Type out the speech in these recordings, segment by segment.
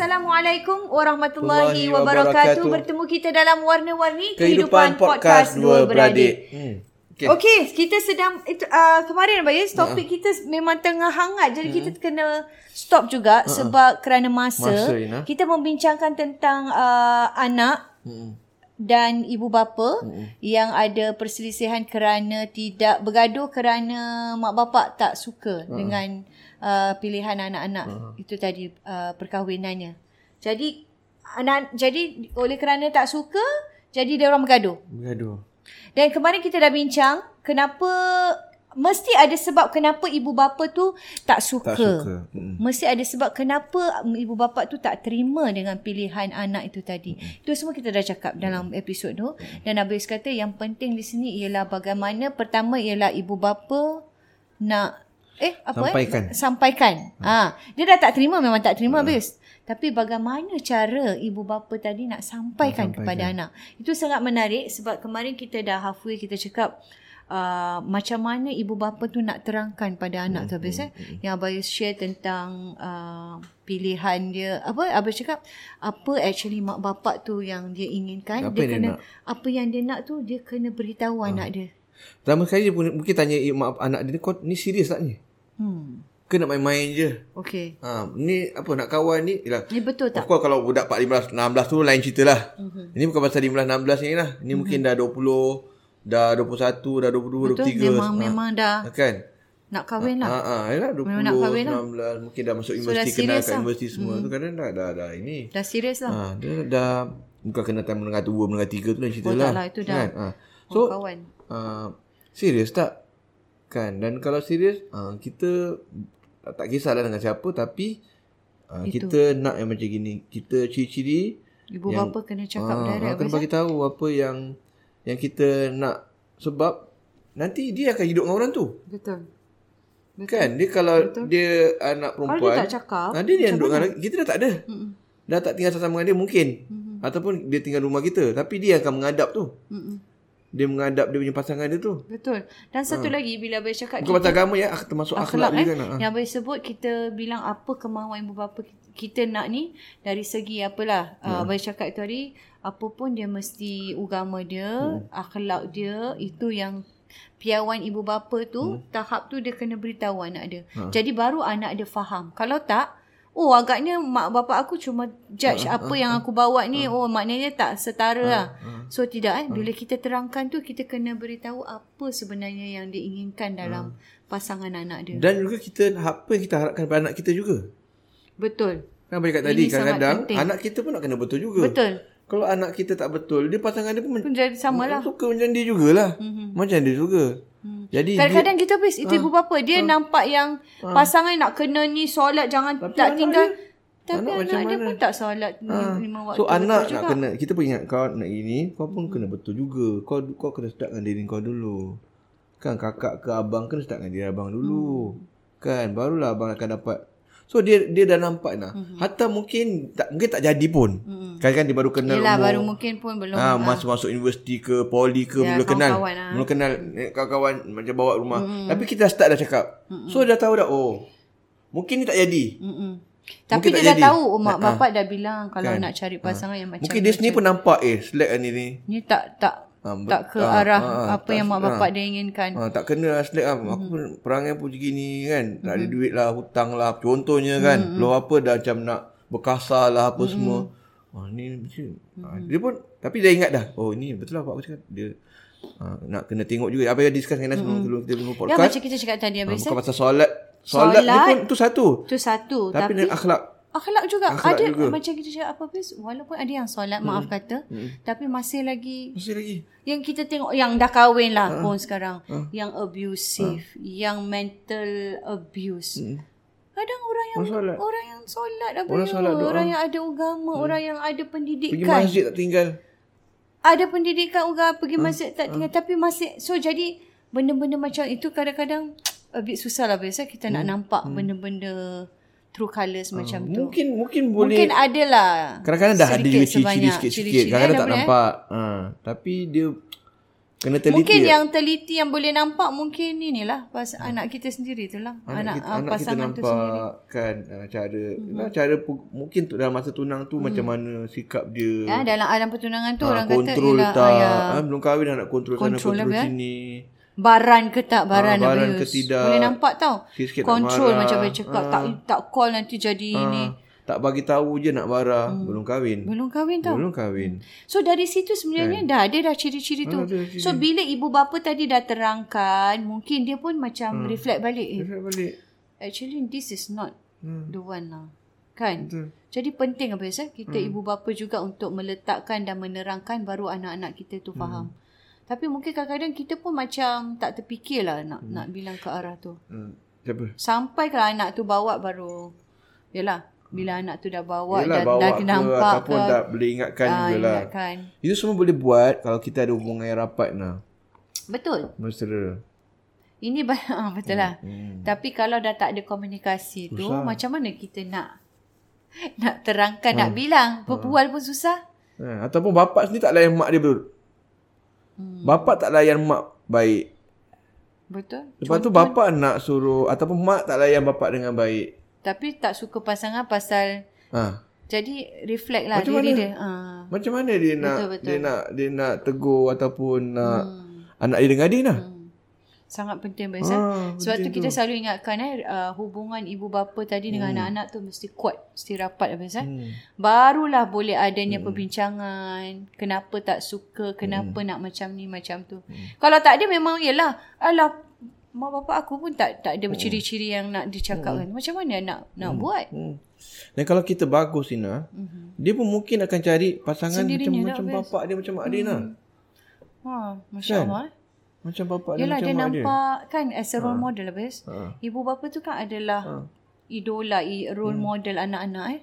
Assalamualaikum warahmatullahi wabarakatuh. Bertemu kita dalam warna-warni kehidupan, kehidupan podcast dua beradik. Hmm. Okay. okay, kita sedang itu uh, kemarin Bayus topik uh kita memang tengah hangat. Jadi uh kita kena stop juga uh sebab kerana masa, masa kita membincangkan tentang uh, anak uh dan ibu bapa uh yang ada perselisihan kerana tidak bergaduh kerana mak bapak tak suka uh dengan uh, pilihan anak-anak uh itu tadi uh, perkahwinannya. Jadi anak jadi oleh kerana tak suka jadi dia orang bergaduh. Bergaduh. Dan kemarin kita dah bincang kenapa mesti ada sebab kenapa ibu bapa tu tak suka. Tak suka. Hmm. Mesti ada sebab kenapa ibu bapa tu tak terima dengan pilihan anak itu tadi. Hmm. Itu semua kita dah cakap dalam episod tu dan Abis kata yang penting di sini ialah bagaimana pertama ialah ibu bapa nak Eh apa sampaikan. eh? Sampaikan. Ha. ha. Dia dah tak terima memang tak terima ha. habis. Tapi bagaimana cara ibu bapa tadi nak sampaikan, sampaikan kepada anak. Itu sangat menarik sebab kemarin kita dah halfway kita cakap Uh, macam mana ibu bapa tu nak terangkan pada anak hmm, tu habis hmm, eh hmm. yang abang share tentang uh, pilihan dia apa abang cakap apa actually mak bapak tu yang dia inginkan apa dia kena nak? apa yang dia nak tu dia kena beritahu uh. anak dia pertama sekali dia mungkin tanya mak anak dia kau ni serius tak ni Hmm. Ke nak main-main je. Okay. Ha, ni apa nak kawan ni. Yalah. Ni betul tak? Of course kalau budak 14, 16 tu lain cerita lah. Uh-huh. Ini bukan pasal 15, 16 ni lah. Ini uh-huh. mungkin dah 20, dah 21, dah 22, betul, 23. Betul, memang, ha. memang dah. Kan? Nak kahwin lah. Ha, ha, yalah, 20, memang nak kahwin 16, lah. mungkin dah masuk universiti, so, kenal kat lah. universiti semua hmm. tu. Kadang dah, dah, dah ini. Dah serius lah. Ha, dia dah, bukan kena time menengah 2, menengah 3 tu lah cerita oh, lah. lah, itu dah. Kan? Ha. So, oh, kawan. Uh, serius tak? Kan? Dan kalau serius, uh, kita tak kisahlah dengan siapa tapi uh, kita nak yang macam gini. Kita ciri-ciri ibu yang, bapa kena cakap uh, direct kena bagi tahu apa yang yang kita nak. Sebab nanti dia akan hidup dengan orang tu. Betul. Betul. Kan? Dia kalau Betul. dia anak perempuan Kalau dia tak cakap nah, Dia yang duduk dengan Kita dah tak ada. Mm-mm. Dah tak tinggal sama dengan dia mungkin. Mm-mm. Ataupun dia tinggal rumah kita Tapi dia akan mengadap tu. Mm-mm dia menghadap dia punya pasangan dia tu. Betul. Dan satu ha. lagi bila abang cakap Bukan pasal agama ya, termasuk akhlak, akhlak juga eh. nak. Yang abang sebut kita bilang apa kemauan ibu bapa kita nak ni dari segi apalah. Ha. Uh, abang cakap tu tadi apa pun dia mesti agama dia, hmm. akhlak dia itu yang piawan ibu bapa tu hmm. tahap tu dia kena beritahu anak dia. Ha. Jadi baru anak dia faham. Kalau tak Oh agaknya mak bapak aku cuma judge uh, apa uh, yang aku bawa ni uh, oh maknanya tak setara uh, lah. Uh, so tidak eh uh, bila kita terangkan tu kita kena beritahu apa sebenarnya yang diinginkan dalam uh, pasangan anak dia. Dan juga kita apa yang kita harapkan pada anak kita juga. Betul. Kan bagi kat tadi kadang-kadang anak kita pun nak kena betul juga. Betul. Kalau anak kita tak betul, dia pasangan dia pun, pun jadi sama lah. Suka macam dia jugalah. Mm-hmm. Macam dia juga. Jadi kadang-kadang kita habis itu ha, ibu bapa dia ha, nampak yang ha, pasangan nak kena ni solat jangan Tapi tak tinggal dia, Tapi anak, anak dia pun tak solat ha. lima waktu. So anak nak kena kita pun ingat kau nak ini kau pun kena betul juga. Kau kau kena start dengan diri kau dulu. Kan kakak ke abang kena start dengan diri abang dulu. Hmm. Kan barulah abang akan dapat. So dia dia dah nampak nah. Hmm. Hatta mungkin tak mungkin tak jadi pun. Hmm. Kan kan dia baru kenal Yelah, umur. baru mungkin pun belum. Ha, masuk masuk universiti ke poli ke ya, belum kenal. Lah. Belum kenal eh, kawan-kawan macam bawa rumah. Hmm. Tapi kita start dah cakap. Hmm. So dah tahu dah oh. Mungkin ni tak jadi. Hmm. Tapi Mungkin dia dah jadi. tahu mak ha. bapak dah bilang kalau kan? nak cari ha. pasangan ha. yang macam Mungkin dia sendiri pun nampak eh select ni ni. Ni tak tak ha, tak ke ha, arah ha, apa tak, yang mak bapak ha, dia inginkan. Ha, tak kena lah select lah. Hmm. Aku pun perangai pun begini kan. Hmm. Tak ada hmm. duit lah, hutang lah. Contohnya kan. Hmm. Belum apa dah macam nak berkasar lah apa hmm. semua. Ha, ni macam. Ha, dia pun tapi dia ingat dah. Oh ni betul lah pak aku cakap. Dia Ha, nak kena tengok juga apa yang discuss dengan Nas mm-hmm. sebelum kita buat podcast. Ya macam kita cakap tadi. Ha, bukan pasal solat. Solat, solat pun tu satu. Tu satu. Tapi, tapi akhlak. Akhlak juga. Akhlak ada juga. macam kita cakap apa bis walaupun ada yang solat hmm. maaf kata hmm. tapi masih lagi masih lagi yang kita tengok yang dah kahwin lah ha. pun sekarang ha. yang abusive, ha. yang mental abuse. Hmm. Kadang orang yang orang, orang yang solat apa orang, solat orang yang ada agama, hmm. orang yang ada pendidikan. Pergi masjid tak tinggal. Ada pendidikan agama pergi ha. masjid tak tinggal ha. tapi masih so jadi benda-benda macam itu kadang-kadang a bit susah lah biasa kita hmm. nak nampak hmm. benda-benda true colours uh, macam mungkin, tu. Mungkin mungkin boleh. Mungkin ada lah. Kadang-kadang dah ada ciri-ciri sikit-sikit. Kadang-kadang tak nampak. Uh, tapi dia kena teliti. Mungkin yang teliti yang boleh nampak mungkin inilah pas uh. anak kita sendiri tu lah. Anak, anak, kita, anak kita nampak tu sendiri. kan uh, cara. Uh-huh. Lah, cara mungkin tu dalam masa tunang tu uh macam mana sikap dia. Ya, dalam alam pertunangan tu uh, orang kata. Kontrol tak. Uh, belum kahwin dah nak kontrol sana kontrol lah, sini. Ya baran ke tak baran, ha, baran ke tidak boleh nampak tau control macam saya cakap ha. tak tak call nanti jadi ha. ni tak bagi tahu je nak marah hmm. belum kahwin belum kahwin tau belum kahwin so dari situ sebenarnya kan? dah ada dah ciri-ciri ha, tu ciri. so bila ibu bapa tadi dah terangkan mungkin dia pun macam hmm. reflect balik eh. reflect balik actually this is not hmm. the one lah kan Betul. jadi penting apa ya kita hmm. ibu bapa juga untuk meletakkan dan menerangkan baru anak-anak kita tu faham hmm. Tapi mungkin kadang-kadang kita pun macam tak terfikirlah nak hmm. nak bilang ke arah tu. Hmm. Siapa? Sampai kalau anak tu bawa baru yalah bila anak tu dah bawa Yalah, dan bawa dah nampak ke ataupun dah boleh ingatkan ah, jugalah. Ingatkan. Itu semua boleh buat kalau kita ada hubungan yang rapat nah. Betul. Mesra. Ini ah, betul lah. Hmm. hmm. Tapi kalau dah tak ada komunikasi susah. tu macam mana kita nak nak terangkan hmm. nak bilang berbual hmm. pun susah. Hmm. Ataupun bapak sendiri tak layan mak dia betul. Hmm. Bapak tak layan mak baik. Betul. Lepas Contoh tu bapak nak suruh ataupun mak tak layan bapak dengan baik. Tapi tak suka pasangan pasal ha. Jadi reflect lah Macam diri mana? dia. Ha. Macam mana dia nak betul, betul. dia nak dia nak tegur ataupun nak hmm. anak dia dengan dia lah. Hmm sangat penting biasa. Ha, Sebab tu kita selalu ingatkan eh uh, hubungan ibu bapa tadi hmm. dengan anak-anak tu mesti kuat, mesti rapat biasa. Hmm. Barulah boleh adanya hmm. perbincangan, kenapa tak suka, kenapa hmm. nak macam ni macam tu. Hmm. Kalau tak ada memang yalah, alah mak bapak aku pun tak tak ada hmm. ciri-ciri yang nak dicakapkan. Hmm. Macam mana nak nak hmm. buat? Hmm. Dan kalau kita bagus Ina, hmm. dia pun mungkin akan cari pasangan Sendirinya macam macam bapak dia macam mak hmm. dia nah. Ha, masya-Allah. Kan? Macam bapa dia macam dia mak nampak kan as a role ha. model bes. Ha. Ibu bapa tu kan adalah ha. idola, role hmm. model anak-anak eh.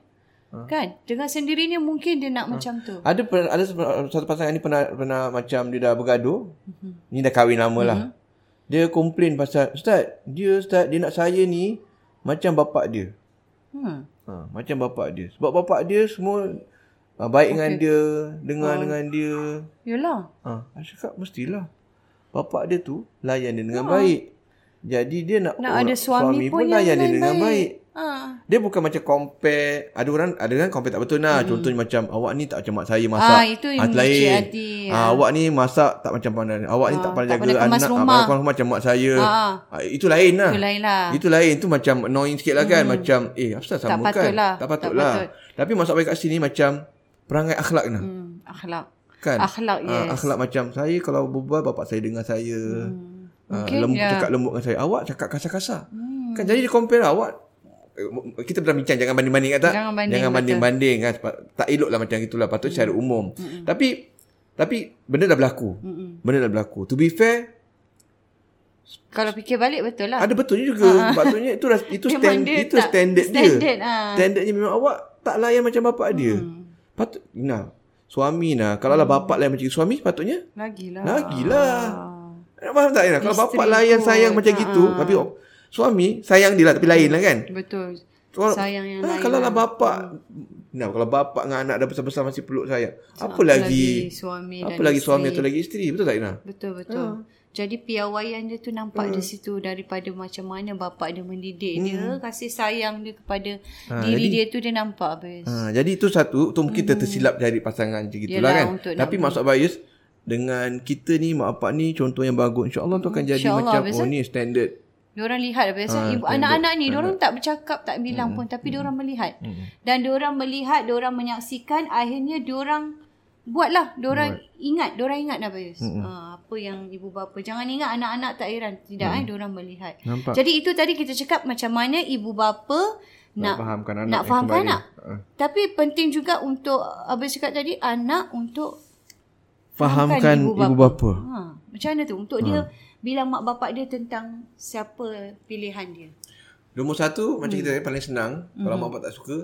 Ha. Kan? Dengan sendirinya mungkin dia nak ha. macam tu. Ada ada satu pasangan ni pernah pernah macam dia dah bergaduh. Mm-hmm. Ni dah kahwin lama lah. Mm-hmm. Dia komplain pasal, Ustaz, dia Ustaz, dia nak saya ni macam bapak dia. Hmm. Ha, macam bapak dia. Sebab bapak dia semua ha, baik okay. dengan dia, dengar ha. dengan dia. Yalah. Ha, saya cakap mestilah bapak dia tu layan dia dengan ha. baik. Jadi dia nak, nak ada suami, suami pun, pun layan dia dengan baik. baik. Ha. Dia bukan macam compare. Ada orang ada kan compare tak betul lah. Hmm. Contohnya macam awak ni tak macam mak saya masak. Ah itu yang lain. Hati, ha. awak ni masak tak macam pandai. Awak ha. ni tak pandai jaga tak anak. Rumah. Apa macam mak saya. Ha. Ha. Itu lain lah. Itu lain lah. Itu lain. Itu macam annoying sikit lah kan. Hmm. Macam eh apa sama tak kan. Lah. Tak patut lah. Tapi masak baik kat sini macam perangai akhlak ni. Hmm. Akhlak. Kan? Akhlak, ah, yes. Uh, akhlak macam saya kalau berbual bapak saya dengar saya. Hmm. Uh, lembut, yeah. Cakap lembut dengan saya. Awak cakap kasar-kasar. Hmm. Kan jadi dia compare awak. Kita pernah bincang jangan banding-banding kata. Jangan banding. Jangan banding-banding kan. Tak elok lah macam itulah. Patut hmm. secara umum. Hmm. Tapi tapi benda dah berlaku. Hmm. Benda dah berlaku. To be fair, Kalau fikir balik betul lah. Ada betulnya juga. Uh, Patutnya itu itu stand, itu standard, standard dia. Uh. Standardnya memang awak tak layan macam bapak dia. Hmm. Patut nah, suami nah. Kalau lah hmm. bapak layan macam suami patutnya lagilah. Lagilah. Faham tak Ina? Kalau bapak layan sayang macam uh, gitu, tapi oh, suami sayang dia lah tapi lain lah kan? Betul. Kalau, sayang yang nah, lain. Kalau lah, lah. bapak Nah, kalau bapak dengan anak dah besar-besar masih peluk saya. Apa, apa lagi suami apa lagi isteri. suami atau lagi isteri? Betul tak Ina? Betul betul. Ha. Jadi piawaian dia tu nampak ha. di situ daripada macam mana bapak dia mendidik hmm. dia, kasih sayang dia kepada ha, diri jadi, dia tu dia nampak Bayus. Ha, jadi itu satu, tu mungkin hmm. tersilap cari pasangan macam gitulah kan. Tapi maksud Bayus dengan kita ni mak bapak ni contoh yang bagus insya-Allah tu akan jadi macam oh ni standard Diorang lihat biasa ha, ibu anak-anak ni diorang tak bercakap tak bilang hmm. pun tapi diorang melihat. Hmm. Dan diorang melihat, diorang menyaksikan akhirnya diorang buatlah, diorang Buat. ingat, diorang ingat dah bias. Hmm. Ha, apa yang ibu bapa. Jangan ingat anak-anak tak heran, tidak hmm. eh diorang melihat. Nampak. Jadi itu tadi kita cakap macam mana ibu bapa nak, nak fahamkan anak. Nak fahamkan anak. Uh. Tapi penting juga untuk apa cakap tadi anak untuk fahamkan, ibu bapa. Ibu bapa. Ha, macam mana tu untuk ha. dia bilang mak bapak dia tentang siapa pilihan dia. Nombor satu, hmm. macam kita paling senang. Hmm. Kalau mak bapak tak suka,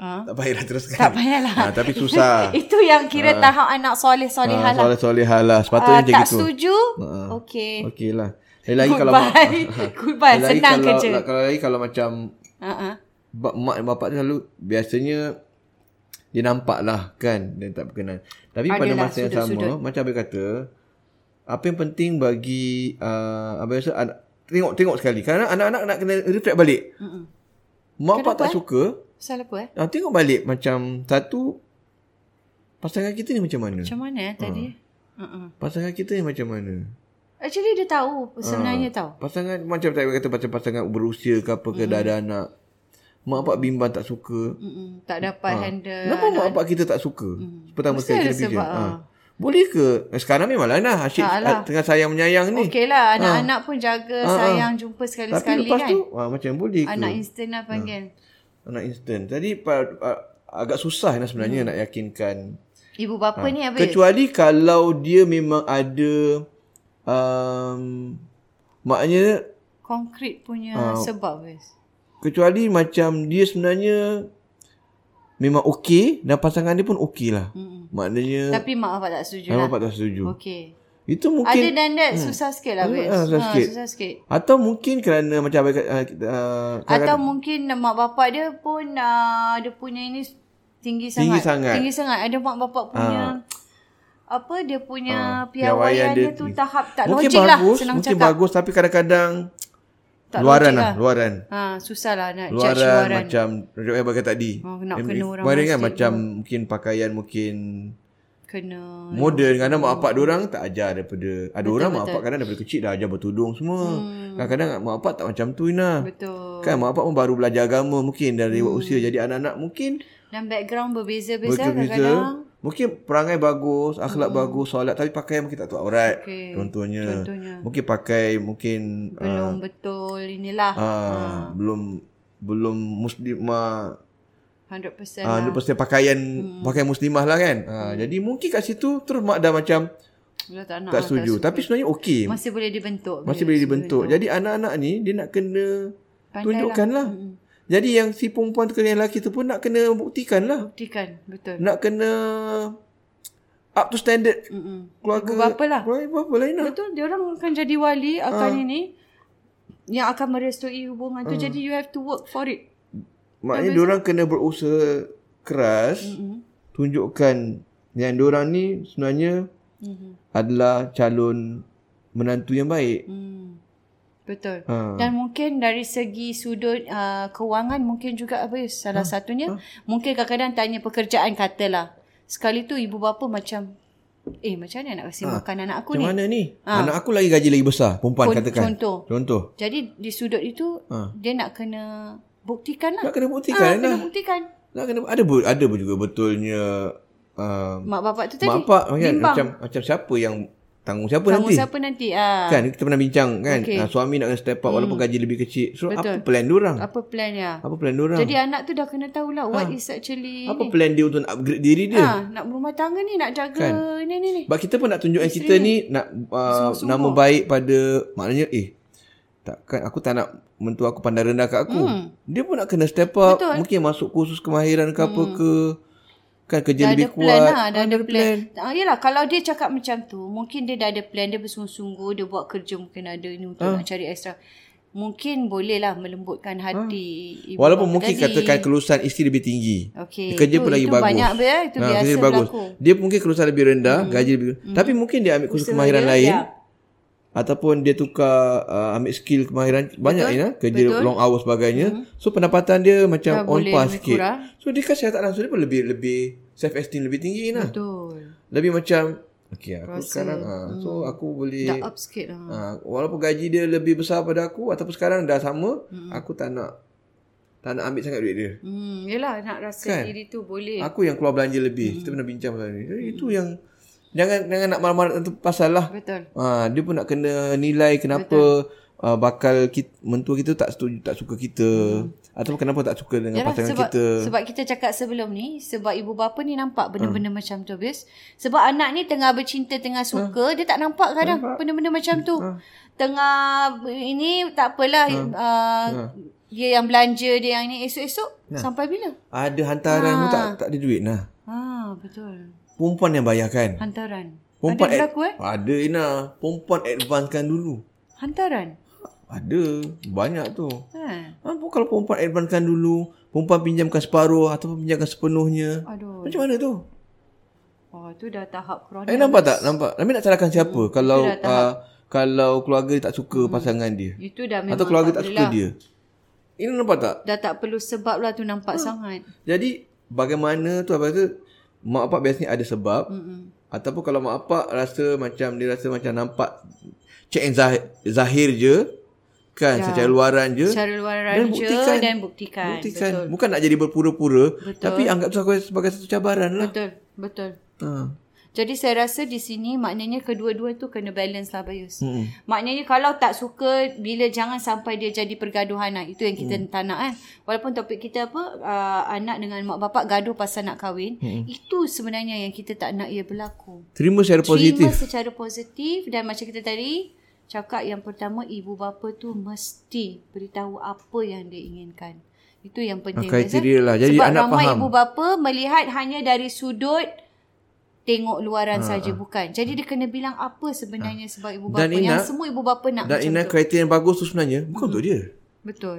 ha? tak payahlah teruskan. Tak payahlah. Ha, tapi susah. Itu yang kira ha. tahap anak soleh-soleh ha, lah. Soleh-soleh lah. Sepatutnya uh, macam tak gitu. Tak setuju? Ha. Okey. Okey lah. Lagi kalau mak, Goodbye. Senang kalau, kerja. Kalau lagi kalau macam uh-uh. mak dan bapak selalu biasanya dia nampak lah kan dan tak berkenan. Tapi Adalah, pada masa yang sama, sudut. macam Abang kata, apa yang penting bagi uh, apa rasa tengok tengok sekali kerana anak-anak nak kena reflect balik. Hmm. Mak bapak tak suka. Salah apa eh? Uh, tengok balik macam satu pasangan kita ni macam mana? Macam mana eh, tadi? Uh. Uh-uh. Pasangan kita ni macam mana? Actually dia tahu sebenarnya uh, tahu. Pasangan macam tak kata macam pasangan berusia ke apa ke mm. dah ada anak. Mak bapak bimbang tak suka. Mm-mm. Tak dapat uh. handle. Kenapa mak bapak kita tak suka? Mm. Pertama sekali kita sebab, uh. Boleh ke? Sekarang memanglah lah Asyik Alah. tengah sayang menyayang ni. Okey lah. Anak-anak ha. pun jaga ha. sayang jumpa sekali-sekali kan. Tapi lepas tu ha, macam boleh ke? Anak instant lah panggil. Ha. Anak instant. Jadi agak susah lah sebenarnya hmm. nak yakinkan. Ibu bapa ha. ni habis. Kecuali kalau dia memang ada um, maknanya konkret punya uh, sebab guys. Kecuali macam dia sebenarnya memang okey dan pasangan dia pun okey lah. Hmm. Maknanya Tapi mak bapak tak setuju lah. Mak bapak tak setuju. Okey. Itu mungkin Ada dan that hmm. susah sikit lah ha, susah, ha, susah sikit. Atau mungkin kerana macam uh, uh, Atau mungkin mak bapak dia pun uh, dia punya ini tinggi sangat. Tinggi sangat. Tinggi sangat. Ada mak bapak punya ha. apa dia punya ha. piawaian dia, dia tu tahap tak mungkin logik bagus, lah senang mungkin cakap. bagus tapi kadang-kadang tak luaran lah, lah. Luaran. Ha, susah lah nak luaran judge luaran. macam Raja yang bagai tadi. Oh, nak kena orang Kemarin kan macam mungkin pakaian mungkin kena modern kerana mak bapak orang tak ajar daripada ada betul, orang betul. mak bapak kadang daripada kecil dah ajar bertudung semua. Hmm. Kadang-kadang mak bapak tak macam tu Ina. Betul. Kan mak bapak pun baru belajar agama mungkin dari hmm. usia jadi anak-anak mungkin dan background berbeza-beza kadang-kadang Mungkin perangai bagus, akhlak hmm. bagus, solat tapi pakaian mungkin tak tahu aurat. Okay. Contohnya. Contohnya. Mungkin pakai mungkin belum uh, betul inilah. Uh, uh. belum belum muslimah 100% uh, lah. 100% pakaian hmm. pakaian muslimah lah kan. Uh, hmm. jadi mungkin kat situ terus mak dah macam tak, nak, tak setuju. Tak tapi sebenarnya okey. Masih boleh dibentuk. Masih boleh dibentuk. dibentuk. Jadi anak-anak ni dia nak kena Pandai tunjukkan lah. lah. Hmm. Jadi yang si perempuan tu kena yang lelaki tu pun nak kena buktikan lah. Buktikan, betul. Nak kena up to standard Mm-mm. keluarga. Ibu bapa lah. Keluarga bapa lain lah. Betul, dia orang akan jadi wali akan ha. ini yang akan merestui hubungan tu. Ha. Jadi you have to work for it. Maknanya dia orang kena berusaha keras Mm-mm. tunjukkan yang dia orang ni sebenarnya Mm-mm. adalah calon menantu yang baik. Mm. Betul. Ha. Dan mungkin dari segi sudut uh, kewangan mungkin juga apa salah ha. satunya ha. mungkin kadang-kadang tanya pekerjaan katalah. Sekali tu ibu bapa macam eh macam mana nak kasi ha. makan anak aku macam ni? Macam mana ni? Ha. Anak aku lagi gaji lagi besar, perempuan Con- katakan. Contoh. Contoh. Jadi di sudut itu ha. dia nak kena buktikan lah. Nak kena buktikan ha, lah. Kena buktikan. Nak kena ada ada juga betulnya uh, mak bapak tu tadi. Mak bapak macam, macam macam siapa yang tanggung siapa Tanggung nanti? siapa nanti? Ah. Kan kita pernah bincang kan okay. suami nak kena step up walaupun gaji lebih kecil. So Betul. apa plan dia orang? Apa plan dia? Apa plan dia orang? Jadi anak tu dah kena tahulah what is actually apa ni. plan dia untuk nak upgrade diri dia? Ha, nak berumah tangga ni nak jaga Kan? ni ni ni. Sebab kita pun nak tunjukkan kita ni nak uh, nama baik pada maknanya eh takkan aku tak nak mentua aku pandang rendah kat aku. Hmm. Dia pun nak kena step up, Betul. mungkin masuk kursus kemahiran ke apa ke. Kan kerja Dah lebih ada plan kuat. lah, dah ada plan. Ah, yelah, kalau dia cakap macam tu, mungkin dia dah ada plan, dia bersungguh-sungguh, dia buat kerja mungkin ada ni untuk Ah. nak cari extra. Mungkin bolehlah melembutkan hati ibu Walaupun mungkin tadi. katakan kelulusan isteri lebih tinggi. Okey, Kerja itu- pun lagi itu bagus. banyak ber, itu Ha, biasa kerja bagus. berlaku. Dia mungkin kelulusan lebih rendah, gaji lebih Tapi mungkin dia ambil kursus kemahiran dia, lain. ya. Ataupun dia tukar uh, ambil skill kemahiran banyak ya kerja betul. long hours sebagainya. So pendapatan dia macam Dah on par sikit. kurang. So dia kan saya tak langsung dia pun lebih lebih self esteem lebih tinggi lah. Betul. Lebih macam okey aku Rasa, sekarang ha, so aku boleh Dah up sikit lah. ha, walaupun gaji dia lebih besar pada aku ataupun sekarang dah sama, aku tak nak tak nak ambil sangat duit dia. Hmm, yelah nak rasa Kan? diri tu boleh. Aku yang keluar belanja lebih. Kita pernah bincang pasal ni. Eh, Itu yang jangan jangan nak marah-marah tu pasal lah. Betul. Ha, dia pun nak kena nilai kenapa uh, bakal kita, mentua kita tak setuju tak suka kita hmm. ataupun kenapa tak suka dengan Yalah, pasangan sebab, kita. Sebab kita cakap sebelum ni, sebab ibu bapa ni nampak benda-benda hmm. macam tu, bis. Sebab anak ni tengah bercinta, tengah suka, dia tak nampak kadang benda-benda macam tu. Tengah ini tak apalah uh, dia yang belanja dia yang ni esok-esok sampai bila? Ada hantaran pun tak tak ada duit nah. Ha, betul. Perempuan yang bayarkan. Hantaran. Perempuan Ada berlaku eh? Ada Ina. Perempuan advancekan dulu. Hantaran. Ada. Banyak tu. Ha. Ha, kalau perempuan advancekan dulu, perempuan pinjamkan separuh ataupun pinjamkan sepenuhnya. Aduh. Macam mana tu? Oh, tu dah tahap kronik. Eh nampak tak? Nampak. Nabi nak salahkan siapa kalau dah tahap. uh, kalau keluarga dia tak suka pasangan dia Itu dah memang atau keluarga tak boleh suka lah. dia. Ini nampak tak? Dah tak perlu sebab lah tu nampak sangat. Jadi bagaimana tu apa tu mak bapak biasanya ada sebab Mm-mm. ataupun kalau mak bapak rasa macam dia rasa macam nampak cek yang zahir, zahir je kan ya. secara luaran je Secara luaran dan je buktikan dan buktikan. buktikan Betul. bukan nak jadi berpura-pura Betul. tapi anggap sebagai satu cabaran lah Betul. Betul. ha. Jadi saya rasa di sini maknanya kedua-dua tu kena balance lah Bayus. Hmm. Maknanya kalau tak suka bila jangan sampai dia jadi pergaduhan lah. Itu yang kita Hmm. tak nak kan. Walaupun topik kita apa uh, anak dengan mak bapak gaduh pasal nak kahwin. Hmm. Itu sebenarnya yang kita tak nak ia berlaku. terima secara positif Terima secara positif dan macam kita tadi cakap yang pertama ibu bapa tu mesti beritahu apa yang dia inginkan. Itu yang penting. Ah, kriteria lah. Jadi Sebab anak ramai faham. ibu bapa melihat hanya dari sudut tengok Ah, luaran saja bukan. Jadi dia kena bilang apa sebenarnya sebab ibu Dan bapa yang Ina- semua ibu bapa nak dan Ina tu. kriteria yang bagus tu sebenarnya bukan untuk dia Betul.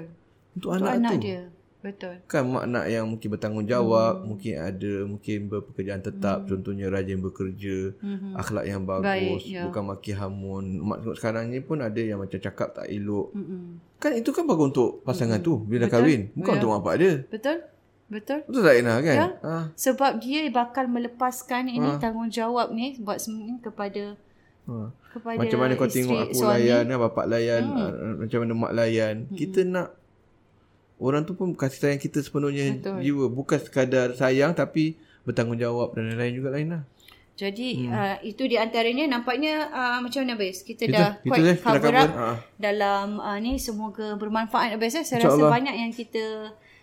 untuk Untuk anak, anak tu dia. Betul. kan mak nak yang mungkin bertanggungjawab hmm. mungkin ada mungkin berpekerjaan tetap hmm. contohnya rajin bekerja hmm. akhlak yang bagus Baik, ya. bukan maki hamun mak tengok sekarang ni pun ada yang macam cakap tak elok Mm-mm. kan itu kan bagus untuk pasangan hmm. tu bila dah kahwin bukan Ya. untuk mak bapak dia Betul? Betul? betul tak Ina kan Ya. ha. Sebab dia bakal melepaskan ini tanggungjawab ni buat semua ni kepada Ha. kepada macam mana kau tengok aku suami. layan kan bapak layan hmm. macam mana mak layan hmm. kita nak orang tu pun kasih sayang kita sepenuhnya Betul. jiwa bukan sekadar sayang tapi bertanggungjawab dan lain-lain juga lain lah Jadi hmm. uh, itu di antaranya nampaknya uh, macam mana Abis? Kita Itu- dah itu quite je, kita dah cover up Ha. dalam uh, ni semoga bermanfaat Abis. Eh? Saya InsyaAllah. rasa banyak yang kita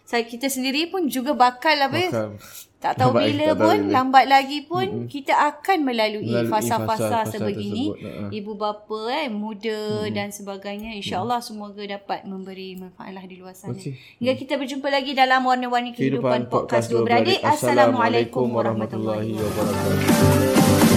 saya kita sendiri pun juga bakal Abis. Bakal. Tak tahu Lambat lagi, bila tak tahu pun, bila. lambat lagi pun mm-hmm. kita akan melalui, Melalui fasa-fasa sebegini. tersebut, ha. Ibu bapa eh muda mm-hmm. dan sebagainya. InsyaAllah mm-hmm. semoga dapat memberi manfaatlah di luar sana. Okey. Hingga kita berjumpa lagi dalam warna-warni kehidupan, Kehidupan podcast dua beradik. Assalamualaikum warahmatullahi wabarakatuh